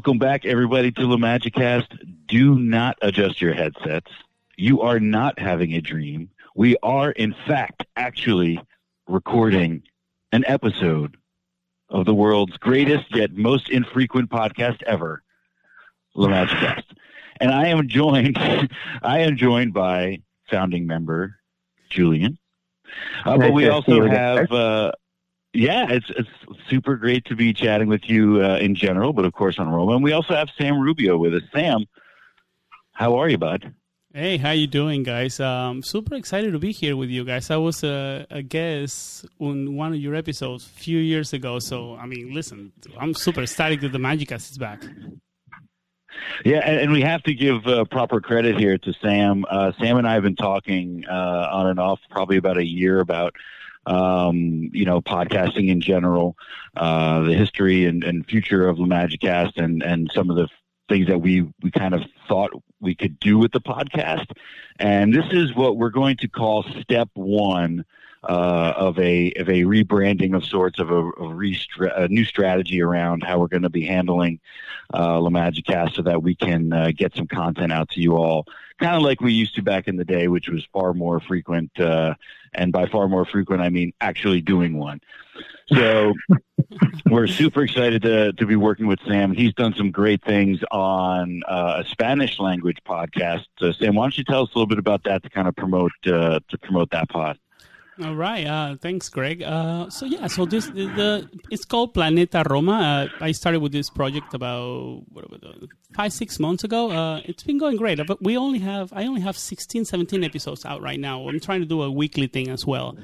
Welcome back, everybody, to the Magicast. Do not adjust your headsets. You are not having a dream. We are, in fact, actually recording an episode of the world's greatest yet most infrequent podcast ever, the Magicast. And I am joined, I am joined by founding member Julian. Uh, but we also have, uh, yeah, it's it's super great to be chatting with you uh, in general, but of course on Roma. And we also have Sam Rubio with us. Sam, how are you, bud? Hey, how you doing, guys? Um, super excited to be here with you guys. I was a, a guest on one of your episodes a few years ago, so I mean, listen, I'm super ecstatic that the Magicast is back. Yeah, and, and we have to give uh, proper credit here to Sam. Uh, Sam and I have been talking uh, on and off probably about a year about um, you know, podcasting in general, uh, the history and, and future of the Magicast and, and some of the things that we, we kind of thought we could do with the podcast. And this is what we're going to call step one uh, of a of a rebranding of sorts of a, a, restra- a new strategy around how we're going to be handling uh, La Magicast so that we can uh, get some content out to you all, kind of like we used to back in the day, which was far more frequent. Uh, and by far more frequent, I mean actually doing one. So we're super excited to, to be working with Sam. He's done some great things on uh, a Spanish language podcast. Uh, Sam, why don't you tell us a little bit about that to kind of promote uh, to promote that pod? All right. Uh, thanks, Greg. Uh, so yeah, so this the, the, it's called Planeta Roma. Uh, I started with this project about five six months ago. Uh, it's been going great, but we only have I only have 16, 17 episodes out right now. I'm trying to do a weekly thing as well.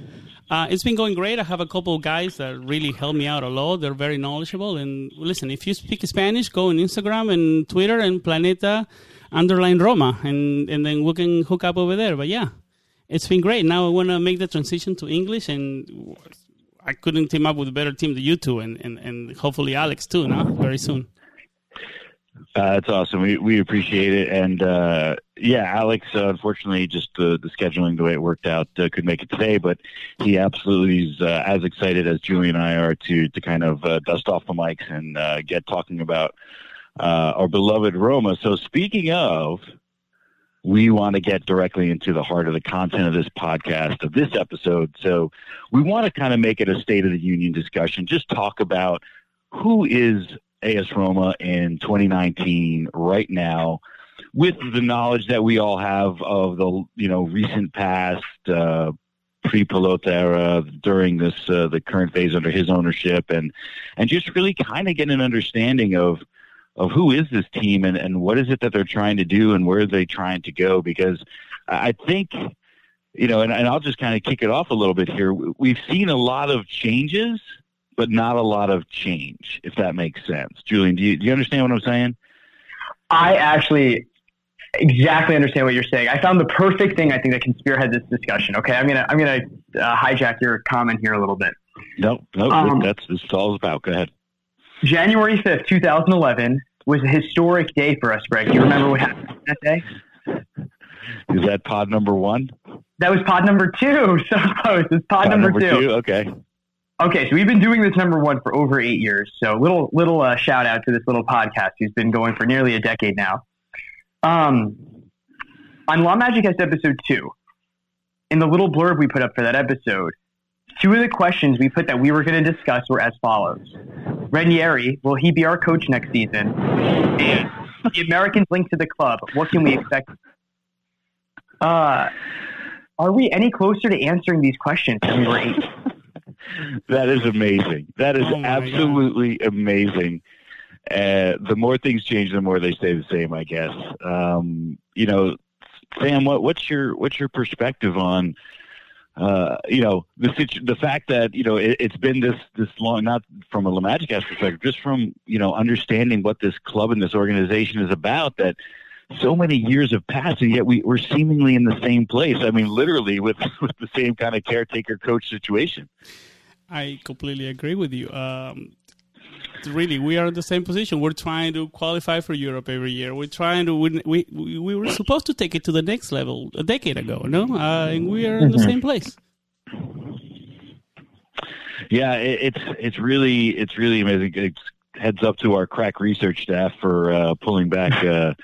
Uh, it's been going great. I have a couple of guys that really help me out a lot. They're very knowledgeable. And listen, if you speak Spanish, go on Instagram and Twitter and Planeta underline Roma, and and then we can hook up over there. But yeah it's been great. Now I want to make the transition to English, and I couldn't team up with a better team than you two, and, and, and hopefully Alex too, now very soon. Uh, that's awesome. We we appreciate it, and uh, yeah, Alex. Uh, unfortunately, just the the scheduling, the way it worked out, uh, could make it today. But he absolutely is uh, as excited as Julie and I are to to kind of uh, dust off the mics and get talking about our beloved Roma. So speaking of we want to get directly into the heart of the content of this podcast, of this episode. So we want to kind of make it a State of the Union discussion, just talk about who is AS Roma in 2019 right now with the knowledge that we all have of the, you know, recent past, uh, pre-Pallotta era during this, uh, the current phase under his ownership and, and just really kind of get an understanding of, of who is this team and, and what is it that they're trying to do and where are they trying to go? Because I think, you know, and, and I'll just kind of kick it off a little bit here. We've seen a lot of changes, but not a lot of change, if that makes sense. Julian, do you, do you understand what I'm saying? I actually exactly understand what you're saying. I found the perfect thing I think that can spearhead this discussion. Okay, I'm gonna I'm gonna uh, hijack your comment here a little bit. No, no, um, that's this is all about. Go ahead. January 5th, 2011 was a historic day for us, Greg. You remember what happened that day? Is that pod number one? That was pod number two. So close. It's pod, pod number, number two. two. Okay. Okay, so we've been doing this number one for over eight years. So little little uh, shout out to this little podcast who's been going for nearly a decade now. Um, on La Magicast episode two, in the little blurb we put up for that episode, Two of the questions we put that we were going to discuss were as follows. Ranieri, will he be our coach next season? And the Americans linked to the club, what can we expect? Uh, are we any closer to answering these questions than we were eight? that is amazing. That is oh absolutely God. amazing. Uh, the more things change, the more they stay the same, I guess. Um, you know, Sam, what, what's your what's your perspective on uh, you know, the situ- the fact that you know it, has been this this long, not from a La Magicast perspective, just from you know understanding what this club and this organization is about. That so many years have passed, and yet we, we're seemingly in the same place. I mean, literally with with the same kind of caretaker coach situation. I completely agree with you. Um, really we are in the same position. We're trying to qualify for Europe every year. We're trying to we we, we were supposed to take it to the next level a decade ago, no? Uh, and we are in the same place. Yeah, it, it's it's really it's really amazing. It's heads up to our crack research staff for uh, pulling back uh,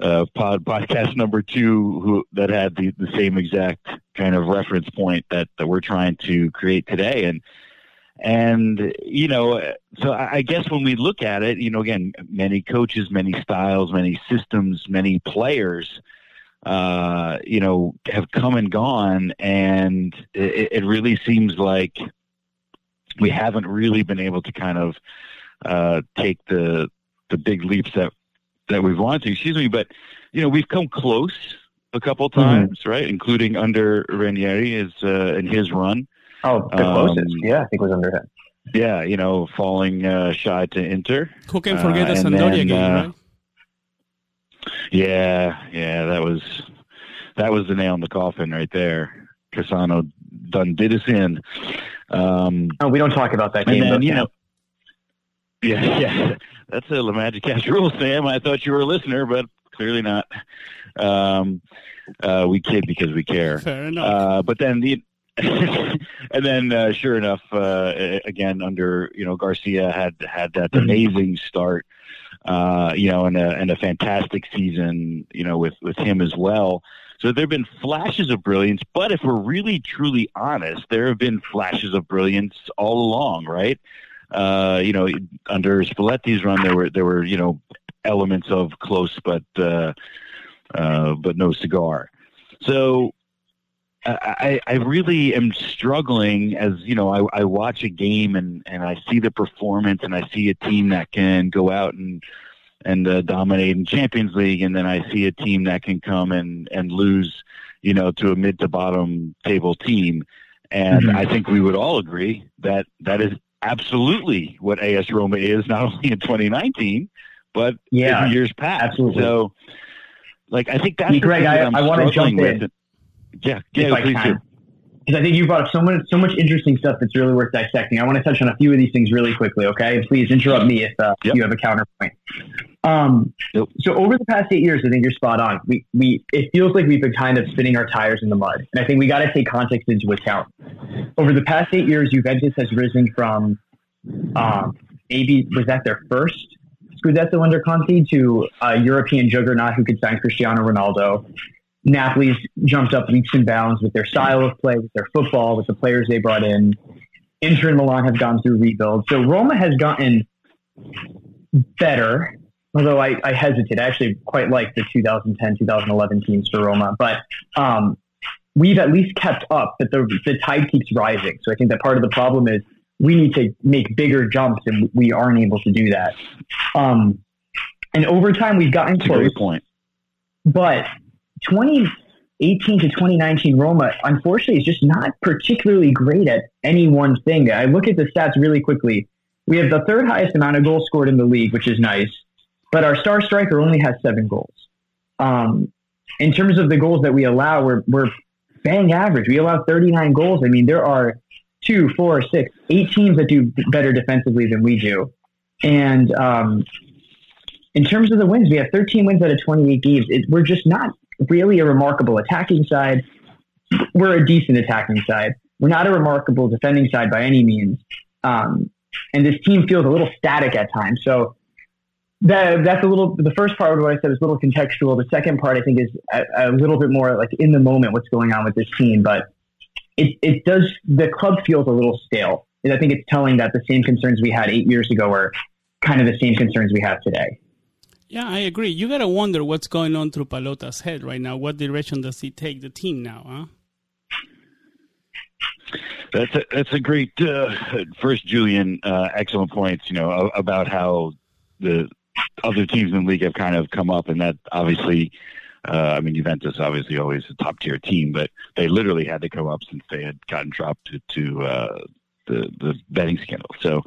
uh, pod, podcast number two, who that had the, the same exact kind of reference point that, that we're trying to create today. And and you know, so I guess when we look at it, you know, again, many coaches, many styles, many systems, many players uh, you know, have come and gone, and it, it, really seems like we haven't really been able to kind of uh, take the the big leaps that that we've wanted to. Excuse me, but you know, we've come close a couple mm-hmm. times, mm-hmm. right? Including under Ranieri is uh, in his run. Oh, the um, closest, yeah, I think it was under him. Yeah, you know, falling uh, shy to Inter. Who can forget uh, the Sampdoria game, uh, right? Yeah, yeah, that was that was the nail in the coffin right there. Cassano done did us in. Um, oh, we don't talk about that game. And then, you know, yeah, yeah, that's a La Magicast rule, Sam. I thought you were a listener, but clearly not. Um, uh, we kid because we care. Fair enough. Uh, but then the and then uh, sure enough, uh, again under you know Garcia had had that mm-hmm. amazing start uh, you know, and a, and a fantastic season, you know, with, with him as well. So there have been flashes of brilliance, but if we're really truly honest, there have been flashes of brilliance all along, right? Uh, you know, under Spalletti's run, there were there were you know elements of close, but uh, uh, but no cigar. So I, I really am struggling as you know I, I watch a game and, and I see the performance and I see a team that can go out and and uh, dominate in Champions League and then I see a team that can come and and lose you know to a mid to bottom table team and mm-hmm. I think we would all agree that that is absolutely what AS Roma is not only in 2019 but yeah, years past. Absolutely. So like I think that's Greg. I, I want to jump in. With. Yeah, yeah, please do. Because I think you brought up so much, so much interesting stuff that's really worth dissecting. I want to touch on a few of these things really quickly, okay? Please interrupt me if uh, yep. you have a counterpoint. Um, yep. So over the past eight years, I think you're spot on. We, we, it feels like we've been kind of spinning our tires in the mud, and I think we got to take context into account. Over the past eight years, Juventus has risen from um, maybe was that their first Scudetto under Conte to a European juggernaut who could sign Cristiano Ronaldo Napoli's jumped up leaps and bounds with their style of play, with their football, with the players they brought in. Inter and Milan have gone through rebuilds. So Roma has gotten better, although I, I hesitate. I actually quite like the 2010, 2011 teams for Roma, but um, we've at least kept up, but the, the tide keeps rising. So I think that part of the problem is we need to make bigger jumps, and we aren't able to do that. Um, and over time, we've gotten That's close. great point. But 2018 to 2019 Roma, unfortunately, is just not particularly great at any one thing. I look at the stats really quickly. We have the third highest amount of goals scored in the league, which is nice, but our star striker only has seven goals. Um, in terms of the goals that we allow, we're, we're bang average. We allow 39 goals. I mean, there are two, four, six, eight teams that do better defensively than we do. And um, in terms of the wins, we have 13 wins out of 28 games. It, we're just not really a remarkable attacking side. We're a decent attacking side. We're not a remarkable defending side by any means. Um, and this team feels a little static at times. So that, that's a little, the first part of what I said is a little contextual. The second part, I think, is a, a little bit more like in the moment what's going on with this team. But it, it does, the club feels a little stale. And I think it's telling that the same concerns we had eight years ago are kind of the same concerns we have today. Yeah, I agree. You gotta wonder what's going on through Pallotta's head right now. What direction does he take the team now? Huh? That's a, that's a great uh, first, Julian. Uh, excellent points. You know about how the other teams in the league have kind of come up, and that obviously, uh, I mean, Juventus obviously always a top tier team, but they literally had to come up since they had gotten dropped to, to uh, the the betting scandal. So,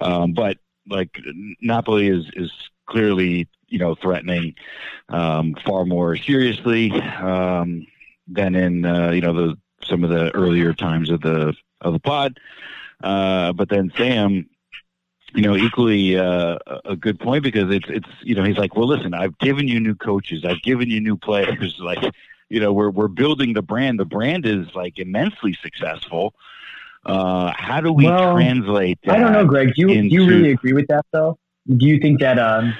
um, but like Napoli is is clearly you know, threatening um, far more seriously um, than in uh, you know the some of the earlier times of the of the pod. Uh, but then Sam, you know, equally uh, a good point because it's it's you know he's like, well, listen, I've given you new coaches, I've given you new players, like you know, we're we're building the brand. The brand is like immensely successful. Uh, how do we well, translate? I don't know, Greg. Do you, do you really agree with that though? Do you think that um,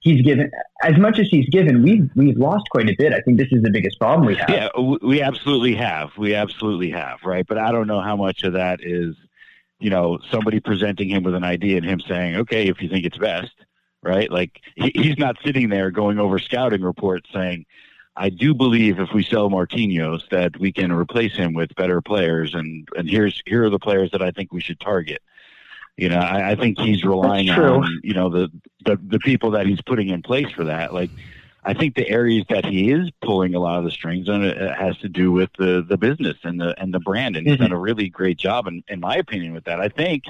he's given as much as he's given? We've we've lost quite a bit. I think this is the biggest problem we have. Yeah, we absolutely have. We absolutely have. Right, but I don't know how much of that is, you know, somebody presenting him with an idea and him saying, "Okay, if you think it's best." Right, like he, he's not sitting there going over scouting reports saying, I do believe if we sell Marquinhos that we can replace him with better players, and and here's here are the players that I think we should target. You know, I, I think he's relying on you know the, the the people that he's putting in place for that. Like, I think the areas that he is pulling a lot of the strings on it has to do with the the business and the and the brand, and he's mm-hmm. done a really great job, in, in my opinion, with that. I think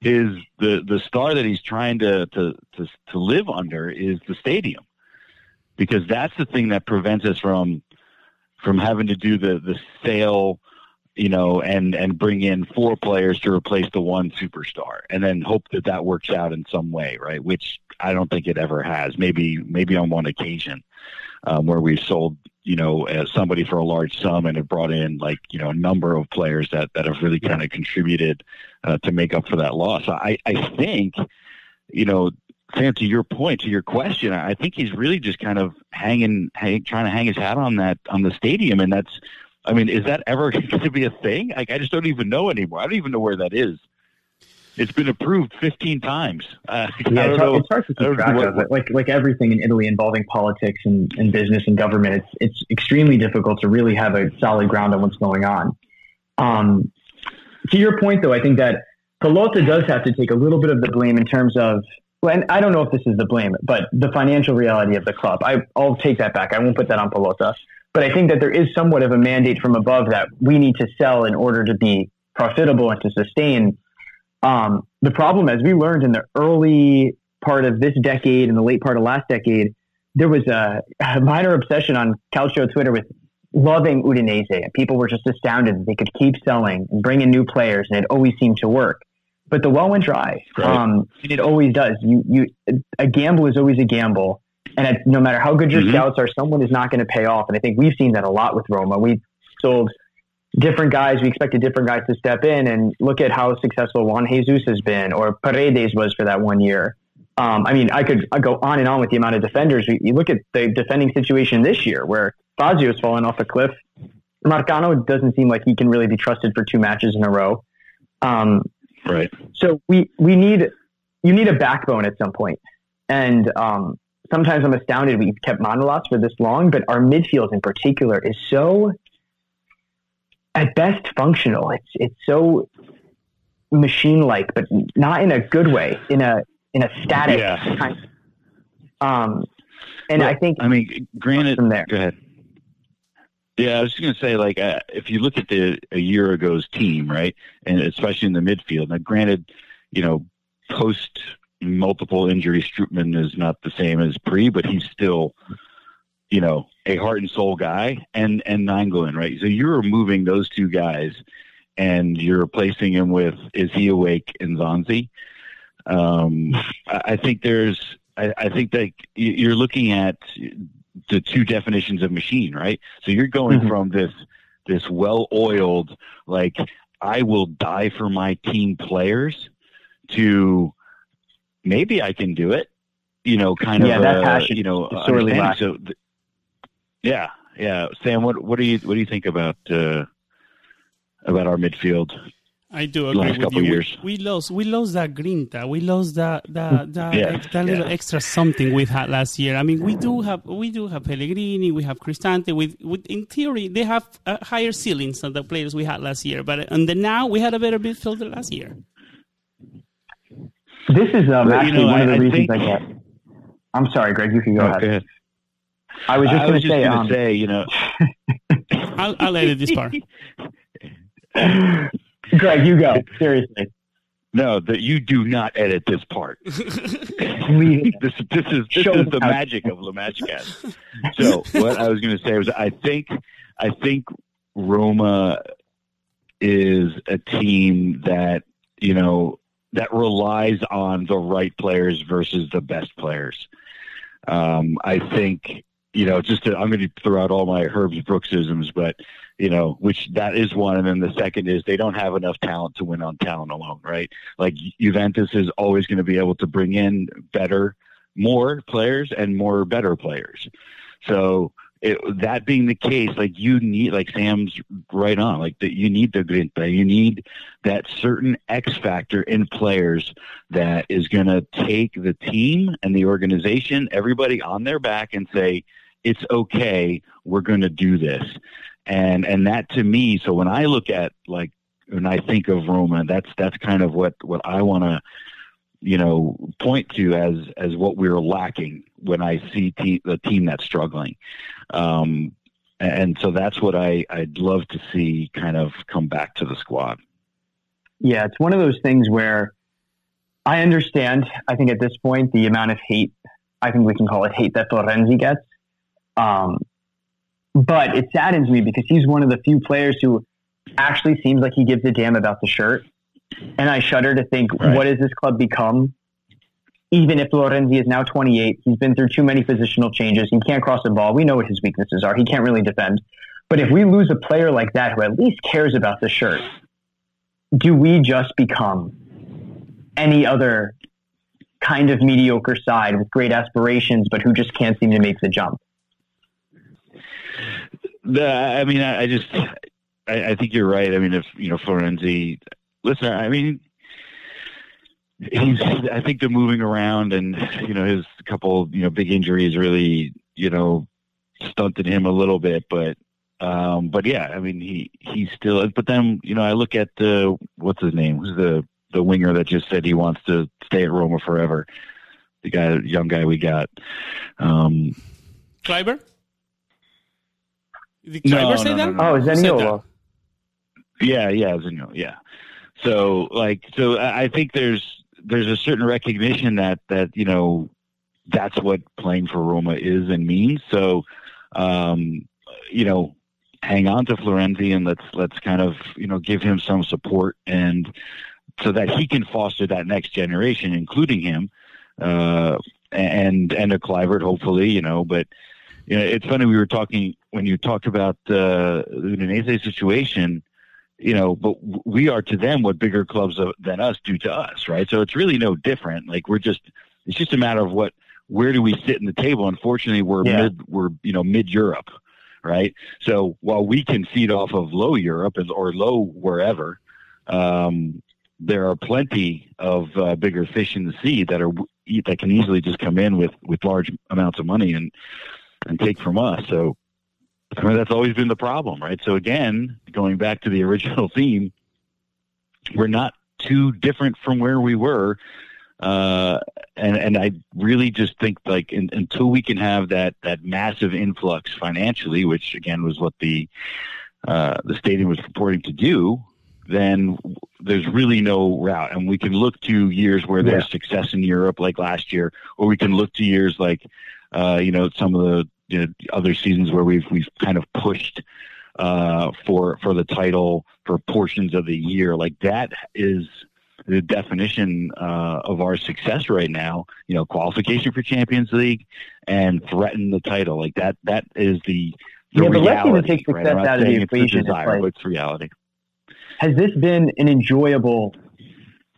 his the the star that he's trying to to to, to live under is the stadium because that's the thing that prevents us from from having to do the the sale you know and and bring in four players to replace the one superstar and then hope that that works out in some way right? Which i don't think it ever has. Maybe maybe on one occasion um, where we've sold you know uh, somebody for a large sum and have brought in like you know a number of players that that have really kind of contributed uh, to make up for that loss. I i think you know Sam, to your point, to your question, I think he's really just kind of hanging, hang, trying to hang his hat on that on the stadium, and that's, I mean, is that ever going to be a thing? Like, I just don't even know anymore. I don't even know where that is. It's been approved 15 times. Uh, yeah, it's hard, it's hard, to keep track of it. Like like everything in Italy involving politics and, and business and government, it's it's extremely difficult to really have a solid ground on what's going on. Um, to your point, though, I think that Pallotta does have to take a little bit of the blame in terms of well, and I don't know if this is the blame, but the financial reality of the club. I, will take that back. I won't put that on Pallotta. But I think that there is somewhat of a mandate from above that we need to sell in order to be profitable and to sustain. Um, the problem, as we learned in the early part of this decade and the late part of last decade, there was a, a minor obsession on Calcio Twitter with loving Udinese. And people were just astounded that they could keep selling and bring in new players, and it always seemed to work but the well went dry. Right. Um, and it always does. You, you, a gamble is always a gamble. And no matter how good your mm-hmm. scouts are, someone is not going to pay off. And I think we've seen that a lot with Roma. We've sold different guys. We expected different guys to step in and look at how successful Juan Jesus has been or Paredes was for that one year. Um, I mean, I could I go on and on with the amount of defenders. You look at the defending situation this year where Fazio's fallen off a cliff. Marcano doesn't seem like he can really be trusted for two matches in a row. Um, Right. So we we need you need a backbone at some point, and um, sometimes I'm astounded we've kept Manolas for this long, but our midfield in particular is so at best functional. It's it's so machine like, but not in a good way. In a in a static yeah. kind. Um, and well, I think I mean, granted, from there. Go ahead. Yeah, I was just going to say, like, uh, if you look at the a year ago's team, right, and especially in the midfield. Now, granted, you know, post multiple injury, Strootman is not the same as pre, but he's still, you know, a heart and soul guy, and and Nainggolan, right? So you're removing those two guys, and you're replacing him with is he awake in Nzonzi? Um, I think there's, I, I think that you're looking at the two definitions of machine, right? So you're going mm-hmm. from this this well-oiled like I will die for my team players to maybe I can do it. You know, kind yeah, of that passion, you know, sorely so th- yeah, yeah. Sam, what what do you what do you think about uh, about our midfield? I do agree last with couple you. Years. We, we, lost we lost that grinta. We lost that that that, yeah, that little extra something we had last year. I mean, we do have we do have Pellegrini, we have Cristante. With, with in theory, they have uh, higher ceilings than the players we had last year. But and then now we had a better midfield than last year. This is um, actually you know, one I, of the I reasons think... I get. I'm sorry, Greg. You can go, oh, ahead. ahead. I was just going to say, um, say, you know, I'll, I'll edit this part. Greg, you go. Seriously. No, that you do not edit this part. this, this is this Show is the out. magic of La Magicast. So what I was going to say was, I think I think Roma is a team that you know that relies on the right players versus the best players. Um, I think you know, just to, I'm going to throw out all my Herbs Brooksisms, but you know, which that is one. And then the second is they don't have enough talent to win on talent alone, right? Like Juventus is always going to be able to bring in better, more players and more better players. So it, that being the case, like you need, like Sam's right on, like that you need the grinta, you need that certain X factor in players that is going to take the team and the organization, everybody on their back and say, it's okay, we're going to do this. And and that to me so when i look at like when i think of roma that's that's kind of what what i want to you know point to as as what we're lacking when i see te- the team that's struggling. Um and so that's what i i'd love to see kind of come back to the squad. Yeah it's one of those things where i understand i think at this point the amount of hate i think we can call it hate that florenzi gets. Um, but it saddens me because he's one of the few players who actually seems like he gives a damn about the shirt. And I shudder to think, right. what has this club become? Even if Florenzi is now 28, he's been through too many positional changes. He can't cross the ball. We know what his weaknesses are. He can't really defend. But if we lose a player like that who at least cares about the shirt, do we just become any other kind of mediocre side with great aspirations, but who just can't seem to make the jump? The, I mean, I, I just, I, I, think you're right. I mean, if you know Florenzi, listen, I mean, he's. I think the moving around and you know his couple you know big injuries really you know stunted him a little bit, but um, but yeah, I mean he he's still. But then you know I look at the what's his name? Who's the the winger that just said he wants to stay at Roma forever? The guy, young guy we got. Um, Kluivert? Did no, say no, that? No, oh, Zaniolo. Yeah, yeah, Zaniolo. Yeah. So, like, so I think there's there's a certain recognition that that you know that's what playing for Roma is and means. So, um, you know, hang on to Florenzi and let's let's kind of you know give him some support and so that he can foster that next generation, including him, uh, and and a Kluivert, hopefully, you know. But you know, it's funny we were talking when you talked about uh, the Udinese situation. You know, but we are to them what bigger clubs than us do to us, right? So it's really no different. Like we're just, it's just a matter of what, where do we sit in the table? Unfortunately, we're yeah. mid, we're you know mid Europe, right? So while we can feed off of low Europe or low wherever, um, there are plenty of uh, bigger fish in the sea that are that can easily just come in with with large amounts of money and and take from us. So I mean, that's always been the problem, right? So again, going back to the original theme, we're not too different from where we were. Uh, and, and I really just think like in, until we can have that, that massive influx financially, which again was what the, uh, the stadium was purporting to do, then there's really no route. And we can look to years where there's yeah. success in Europe, like last year, or we can look to years like, uh, you know, some of the you know, other seasons where we've we've kind of pushed uh, for for the title for portions of the year. Like that is the definition uh, of our success right now. You know, qualification for Champions League and threaten the title. Like that. That is the, the yeah. But let's even take success right? out of the equation. It's, desire, like, it's reality. Has this been an enjoyable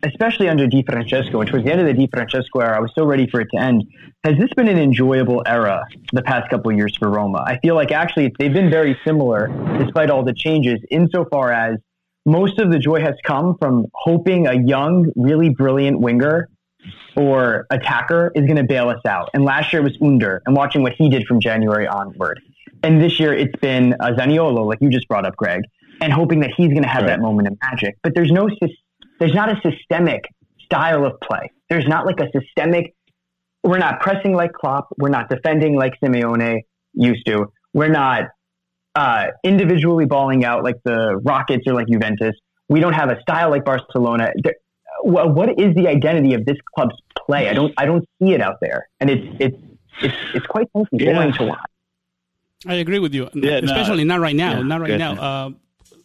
especially under Di Francesco, which was the end of the Di Francesco era. I was so ready for it to end. Has this been an enjoyable era the past couple of years for Roma? I feel like actually they've been very similar despite all the changes, insofar as most of the joy has come from hoping a young, really brilliant winger or attacker is going to bail us out. And last year it was Under, and watching what he did from January onward. And this year it's been uh, Zaniolo, like you just brought up, Greg, and hoping that he's going to have right. that moment of magic. But there's no there's not a systemic style of play. There's not like a systemic. We're not pressing like Klopp. We're not defending like Simeone used to. We're not uh, individually balling out like the Rockets or like Juventus. We don't have a style like Barcelona. There, what is the identity of this club's play? I don't I don't see it out there, and it's it's it's it's quite boring yeah. to watch. I agree with you, yeah, especially no, not right now. Yeah, not right now. Uh,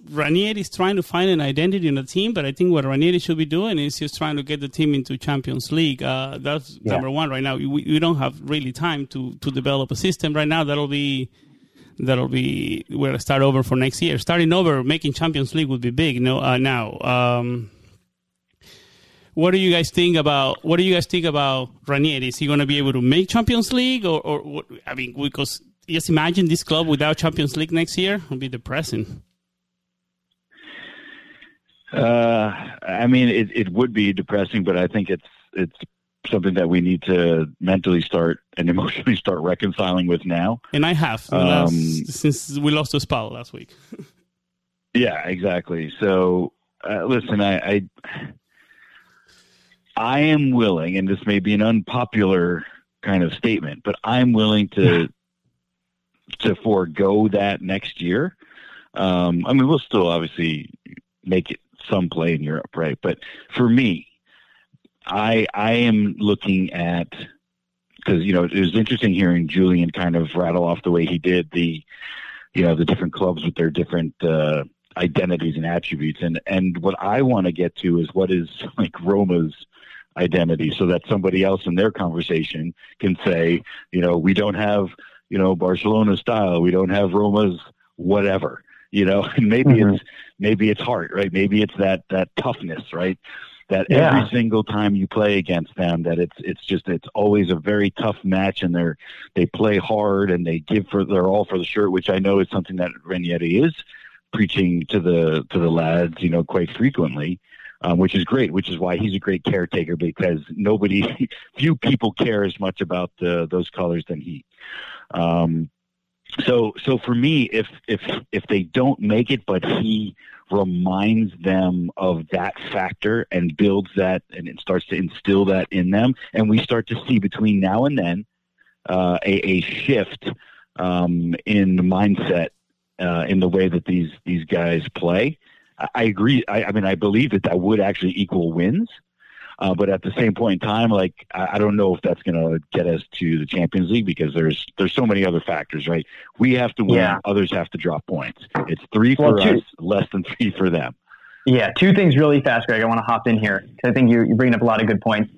Ranieri is trying to find an identity in the team, but I think what Ranieri should be doing is just trying to get the team into Champions League. Uh, that's yeah. number one right now. We, we don't have really time to to develop a system right now. That'll be that'll be we're gonna start over for next year. Starting over, making Champions League would be big. No, uh, now. Um, what do you guys think about what do you guys think about Ranieri? Is he going to be able to make Champions League, or, or what, I mean, because just imagine this club without Champions League next year would be depressing. Uh, I mean, it, it would be depressing, but I think it's it's something that we need to mentally start and emotionally start reconciling with now. And I have um, last, since we lost to Spal last week. yeah, exactly. So uh, listen, I, I I am willing, and this may be an unpopular kind of statement, but I'm willing to to forego that next year. Um, I mean, we'll still obviously make it some play in Europe, right? But for me, I I am looking at because you know it was interesting hearing Julian kind of rattle off the way he did the you know the different clubs with their different uh, identities and attributes, and and what I want to get to is what is like Roma's identity, so that somebody else in their conversation can say, you know, we don't have you know Barcelona style, we don't have Roma's whatever, you know, and maybe mm-hmm. it's maybe it's heart, right? Maybe it's that that toughness, right? That yeah. every single time you play against them, that it's it's just it's always a very tough match, and they're they play hard and they give for they're all for the shirt, which I know is something that Ranieri is preaching to the to the lads, you know, quite frequently. Um, which is great, which is why he's a great caretaker because nobody, few people care as much about the, those colors than he. Um, so so for me if if if they don't make it but he reminds them of that factor and builds that and it starts to instill that in them and we start to see between now and then uh, a, a shift um, in the mindset uh, in the way that these these guys play I, I agree I, I mean I believe that that would actually equal wins uh, but at the same point in time, like I, I don't know if that's going to get us to the Champions League because there's there's so many other factors, right? We have to win, yeah. others have to drop points. It's three for well, us, less than three for them. Yeah, two things really fast, Greg. I want to hop in here because I think you're, you're bringing up a lot of good points.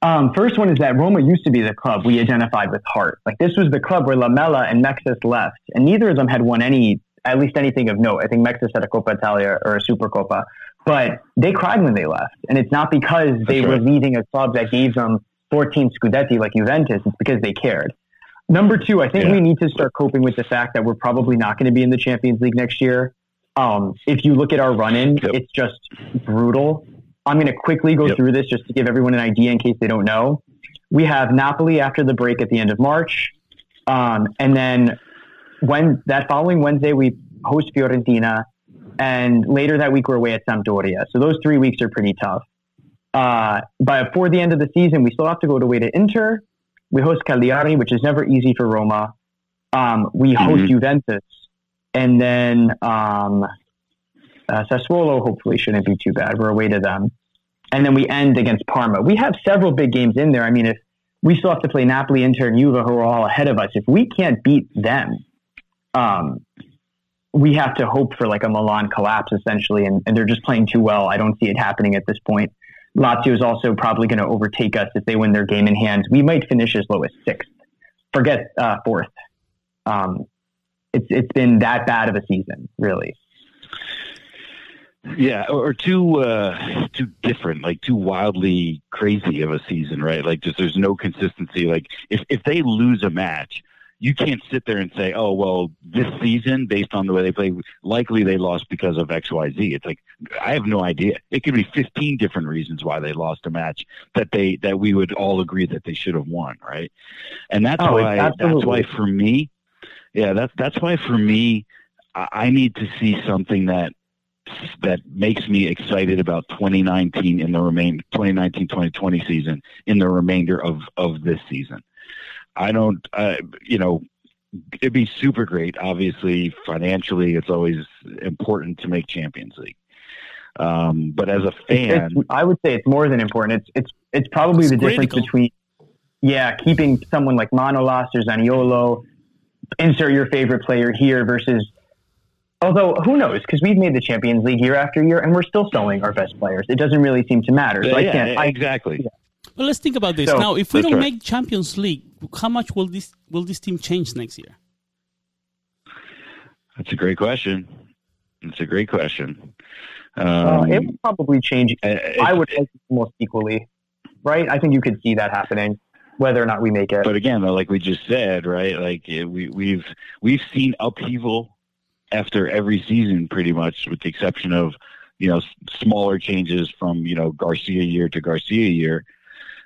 Um, first one is that Roma used to be the club we identified with heart. Like this was the club where Lamela and Mexès left, and neither of them had won any, at least anything of note. I think Mexès had a Coppa Italia or a Super Coppa, but they cried when they left. And it's not because they right. were leaving a club that gave them 14 Scudetti like Juventus. It's because they cared. Number two, I think yeah. we need to start coping with the fact that we're probably not going to be in the Champions League next year. Um, if you look at our run in, yep. it's just brutal. I'm going to quickly go yep. through this just to give everyone an idea in case they don't know. We have Napoli after the break at the end of March. Um, and then when that following Wednesday, we host Fiorentina. And later that week, we're away at Sampdoria. So those three weeks are pretty tough. Uh, but before the end of the season, we still have to go away to Inter. We host Cagliari, which is never easy for Roma. Um, we host mm-hmm. Juventus. And then um, uh, Sassuolo hopefully shouldn't be too bad. We're away to them. And then we end against Parma. We have several big games in there. I mean, if we still have to play Napoli, Inter, and Juve, who are all ahead of us, if we can't beat them, um, we have to hope for like a Milan collapse essentially, and, and they're just playing too well. I don't see it happening at this point. Lazio is also probably going to overtake us if they win their game in hand. We might finish as low as sixth. Forget uh, fourth. Um, it's it's been that bad of a season, really. Yeah, or too uh, too different, like too wildly crazy of a season, right? Like just there's no consistency. Like if if they lose a match, you can't sit there and say, oh, well, this season, based on the way they play, likely they lost because of X, Y, Z. It's like, I have no idea. It could be 15 different reasons why they lost a match that they, that we would all agree that they should have won. Right. And that's oh, why, absolutely. that's why for me, yeah, that's, that's why for me, I need to see something that, that makes me excited about 2019 in the remain 2019 2020 season in the remainder of of this season I don't, uh, you know, it'd be super great. Obviously, financially, it's always important to make Champions League. Um, but as a fan, it's, I would say it's more than important. It's it's it's probably it's the critical. difference between yeah, keeping someone like Manolas or Zaniolo, insert your favorite player here versus Although who knows? Because we've made the Champions League year after year, and we're still selling our best players. It doesn't really seem to matter. So yeah, I can't. I, exactly. yeah. Well, let's think about this So- now. If we don't right. make Champions League, how much will this will this team change next year? That's a great question. That's a great question. uh, Um, it would probably change. uh, I would think almost equally, right? I think you could see that happening, whether or not we make it. but again, like we just said, right? Like eh, we, we've we've seen upheaval after every season, pretty much, with the exception of you know smaller changes from you know Garcia year to Garcia year.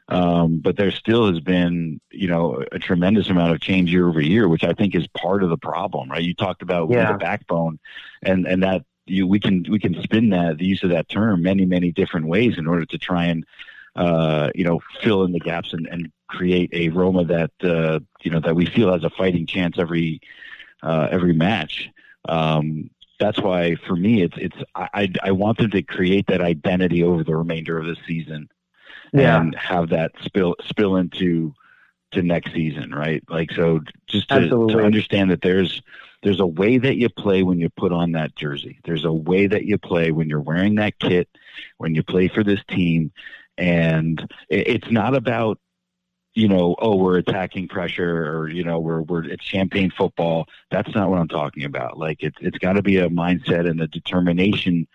Um, but there still has been you know a tremendous amount of change year over year, which I think is part of the problem, right? You talked about Yeah. the backbone, and and that you we can we can spin that the use of that term many many different ways in order to try and uh, you know fill in the gaps and, and create a Roma that uh, you know that we feel has a fighting chance every uh, every match. Um, that's why for me it's it's I, I I want them to create that identity over the remainder of the season yeah, and have that spill spill into to next season, right? Like so, just to, to understand that there's there's a way that you play when you put on that jersey. There's a way that you play when you're wearing that kit, when you play for this team, and it, it's not about you know, oh, we're attacking pressure or, you know, we're, we're, it's champagne football. That's not what I'm talking about. Like it's, it's got to be a mindset and a determination,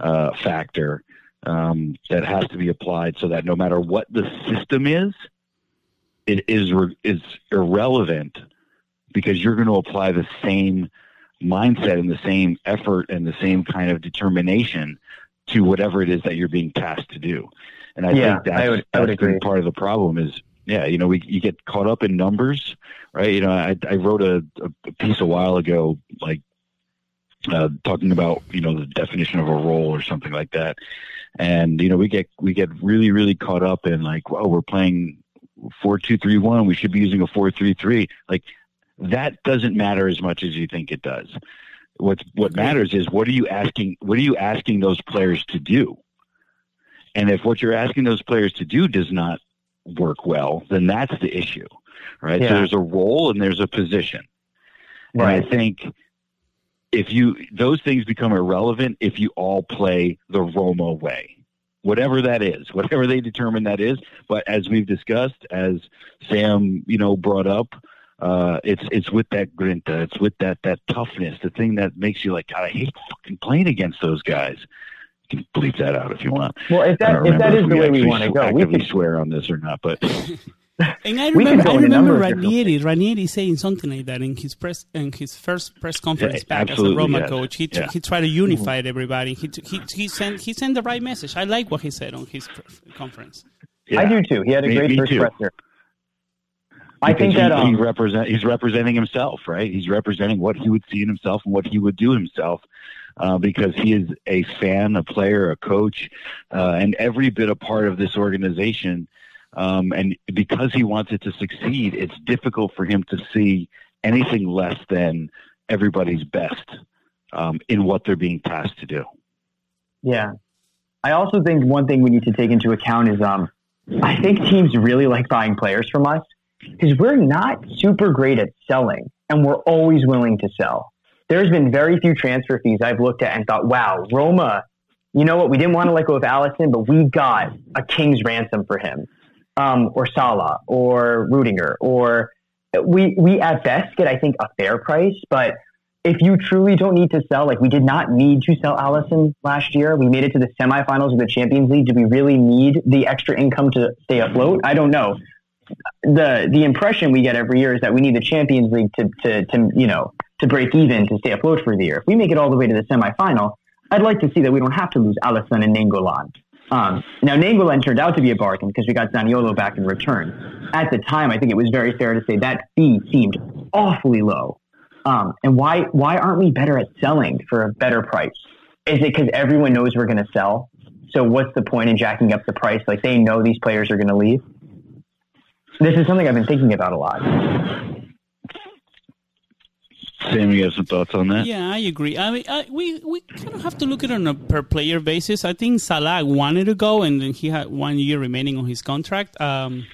uh, factor, um, that has to be applied so that no matter what the system is, it is, re- is irrelevant because you're going to apply the same mindset and the same effort and the same kind of determination to whatever it is that you're being tasked to do. And I Yeah, think that's, I would- I would that's agree. part of the problem is, yeah, you know, we, you get caught up in numbers, right? You know, I, I wrote a, a piece a while ago, like, uh, talking about, you know, the definition of a role or something like that. And, you know, we get, we get really, really caught up in like, well, we're playing four, two, three, one. We should be using a four, three, three. Like that doesn't matter as much as you think it does. What's, what matters is what are you asking, what are you asking those players to do? And if what you're asking those players to do does not work well, then that's the issue, right? So there's a role and there's a position. And Right. I think if you those things become irrelevant if you all play the Roma way. Whatever that is, whatever they determine that is. But as we've discussed, as Sam, you know, brought up, uh, it's it's with that grinta, it's with that that toughness, the thing that makes you like, God, I hate fucking playing against those guys. You can bleep that out if you want. well, if I that don't if that remember is the way we want to go, we can swear on this or not, but And I remember, go I remember number of different Ranieri, Ranieri saying something like that in his press in his first press conference Yeah, back as a Roma yes. coach. He, Yeah. he tried to unify everybody. He, he he sent he sent the right message. I like what he said on his press conference. I do too. He had a Me- great me first too. presser. I think he, that he um, represent he's representing himself, right? He's representing what he would see in himself and what he would do himself, uh, because he is a fan, a player, a coach, uh, and every bit a part of this organization. Um, and because he wants it to succeed, it's difficult for him to see anything less than everybody's best um, in what they're being tasked to do. Yeah. I also think one thing we need to take into account is um, I think teams really like buying players from us because we're not super great at selling and we're always willing to sell. There's been very few transfer fees I've looked at and thought, wow, Roma, you know what? We didn't want to let go of Alisson, but we got a king's ransom for him, um, or Salah, or Rüdiger, or we we at best get I think a fair price, but if you truly don't need to sell, like we did not need to sell Alisson last year. We made it to the semifinals of the Champions League. Do we really need the extra income to stay afloat? I don't know. The the impression we get every year is that we need the Champions League to, to, to you know to break even to stay afloat for the year. If we make it all the way to the semifinal, I'd like to see that we don't have to lose Alisson and Nainggolan. Um, now Nainggolan turned out to be a bargain because we got Zaniolo back in return. At the time, I think it was very fair to say that fee seemed awfully low. Um, and why why aren't we better at selling for a better price? Is it because everyone knows we're going to sell? So what's the point in jacking up the price? Like they know these players are going to leave. This is something I've been thinking about a lot. Sam, you have some thoughts on that? Yeah, I agree. I mean, I, we we kind of have to look at it on a per player basis. I think Salah wanted to go, and then he had one year remaining on his contract. Um,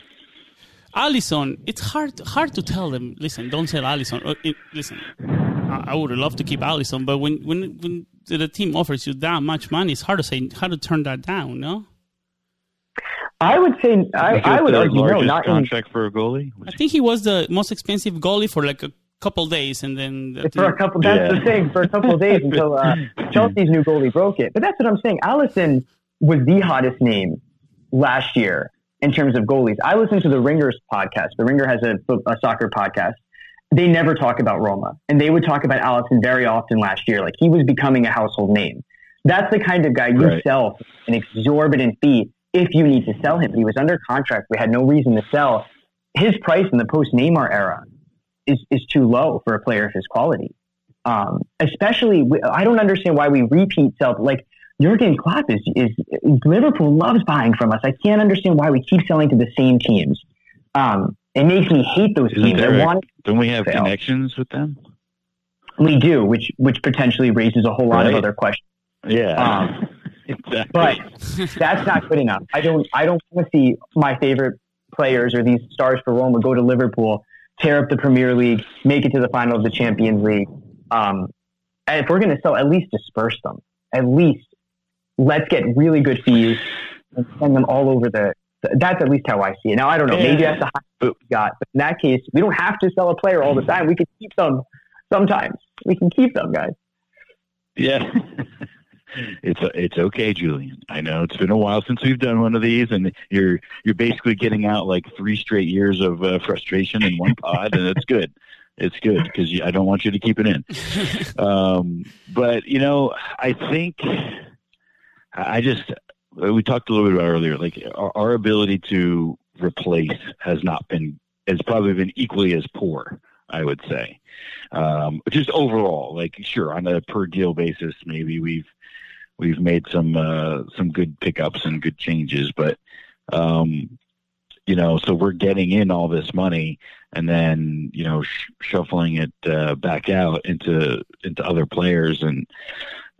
Alisson, it's hard hard to tell them. Listen, don't sell Alisson. Uh, it- listen, I, I would love to keep Alisson, but when when when the team offers you that much money, it's hard to say how to turn that down. No. I would say I, I would the argue no, largest not in, contract for a goalie. I think he was the most expensive goalie for like a couple days, and then the for a couple. That's Yeah. the thing for a couple of days until uh, Chelsea's new goalie broke it. But that's what I'm saying. Alisson was the hottest name last year in terms of goalies. I listened to the Ringers podcast. The Ringer has a, a soccer podcast. They never talk about Roma, and they would talk about Alisson very often last year. Like he was becoming a household name. That's the kind of guy you Right. sell an exorbitant fee if you need to sell him. He was under contract. We had no reason to sell. His price in the post Neymar era is, is too low for a player of his quality. Um, especially, we- I don't understand why we repeat sell. Like Jurgen Klopp is, is Liverpool loves buying from us. I can't understand why we keep selling to the same teams. Um, it makes me hate those Isn't teams. There a- Don't we have connections with them? we do, which which potentially raises a whole lot of other questions. Yeah. Um, exactly. but that's not good enough. I don't I don't want to see my favorite players or these stars for Roma go to Liverpool, tear up the Premier League, make it to the final of the Champions League. Um, and if we're going to sell, at least disperse them. At least let's get really good fees and send them all over the. That's at least how I see it. Now I don't know. Maybe that's the high boot we got, but in that case, we don't have to sell a player all the time. We can keep them sometimes. We can keep them, guys. Yeah. It's it's okay, Julian. I know it's been a while since we've done one of these, and you're you're basically getting out like three straight years of uh, frustration in one pod, and it's good. It's good because I don't want you to keep it in. Um, but you know, I think I just we talked a little bit about earlier, like our, our ability to replace has not been has probably been equally as poor. I would say, um, just overall, like sure on a per deal basis, maybe we've we've made some uh, some good pickups and good changes, but um, you know, so we're getting in all this money and then you know sh- shuffling it uh, back out into into other players. And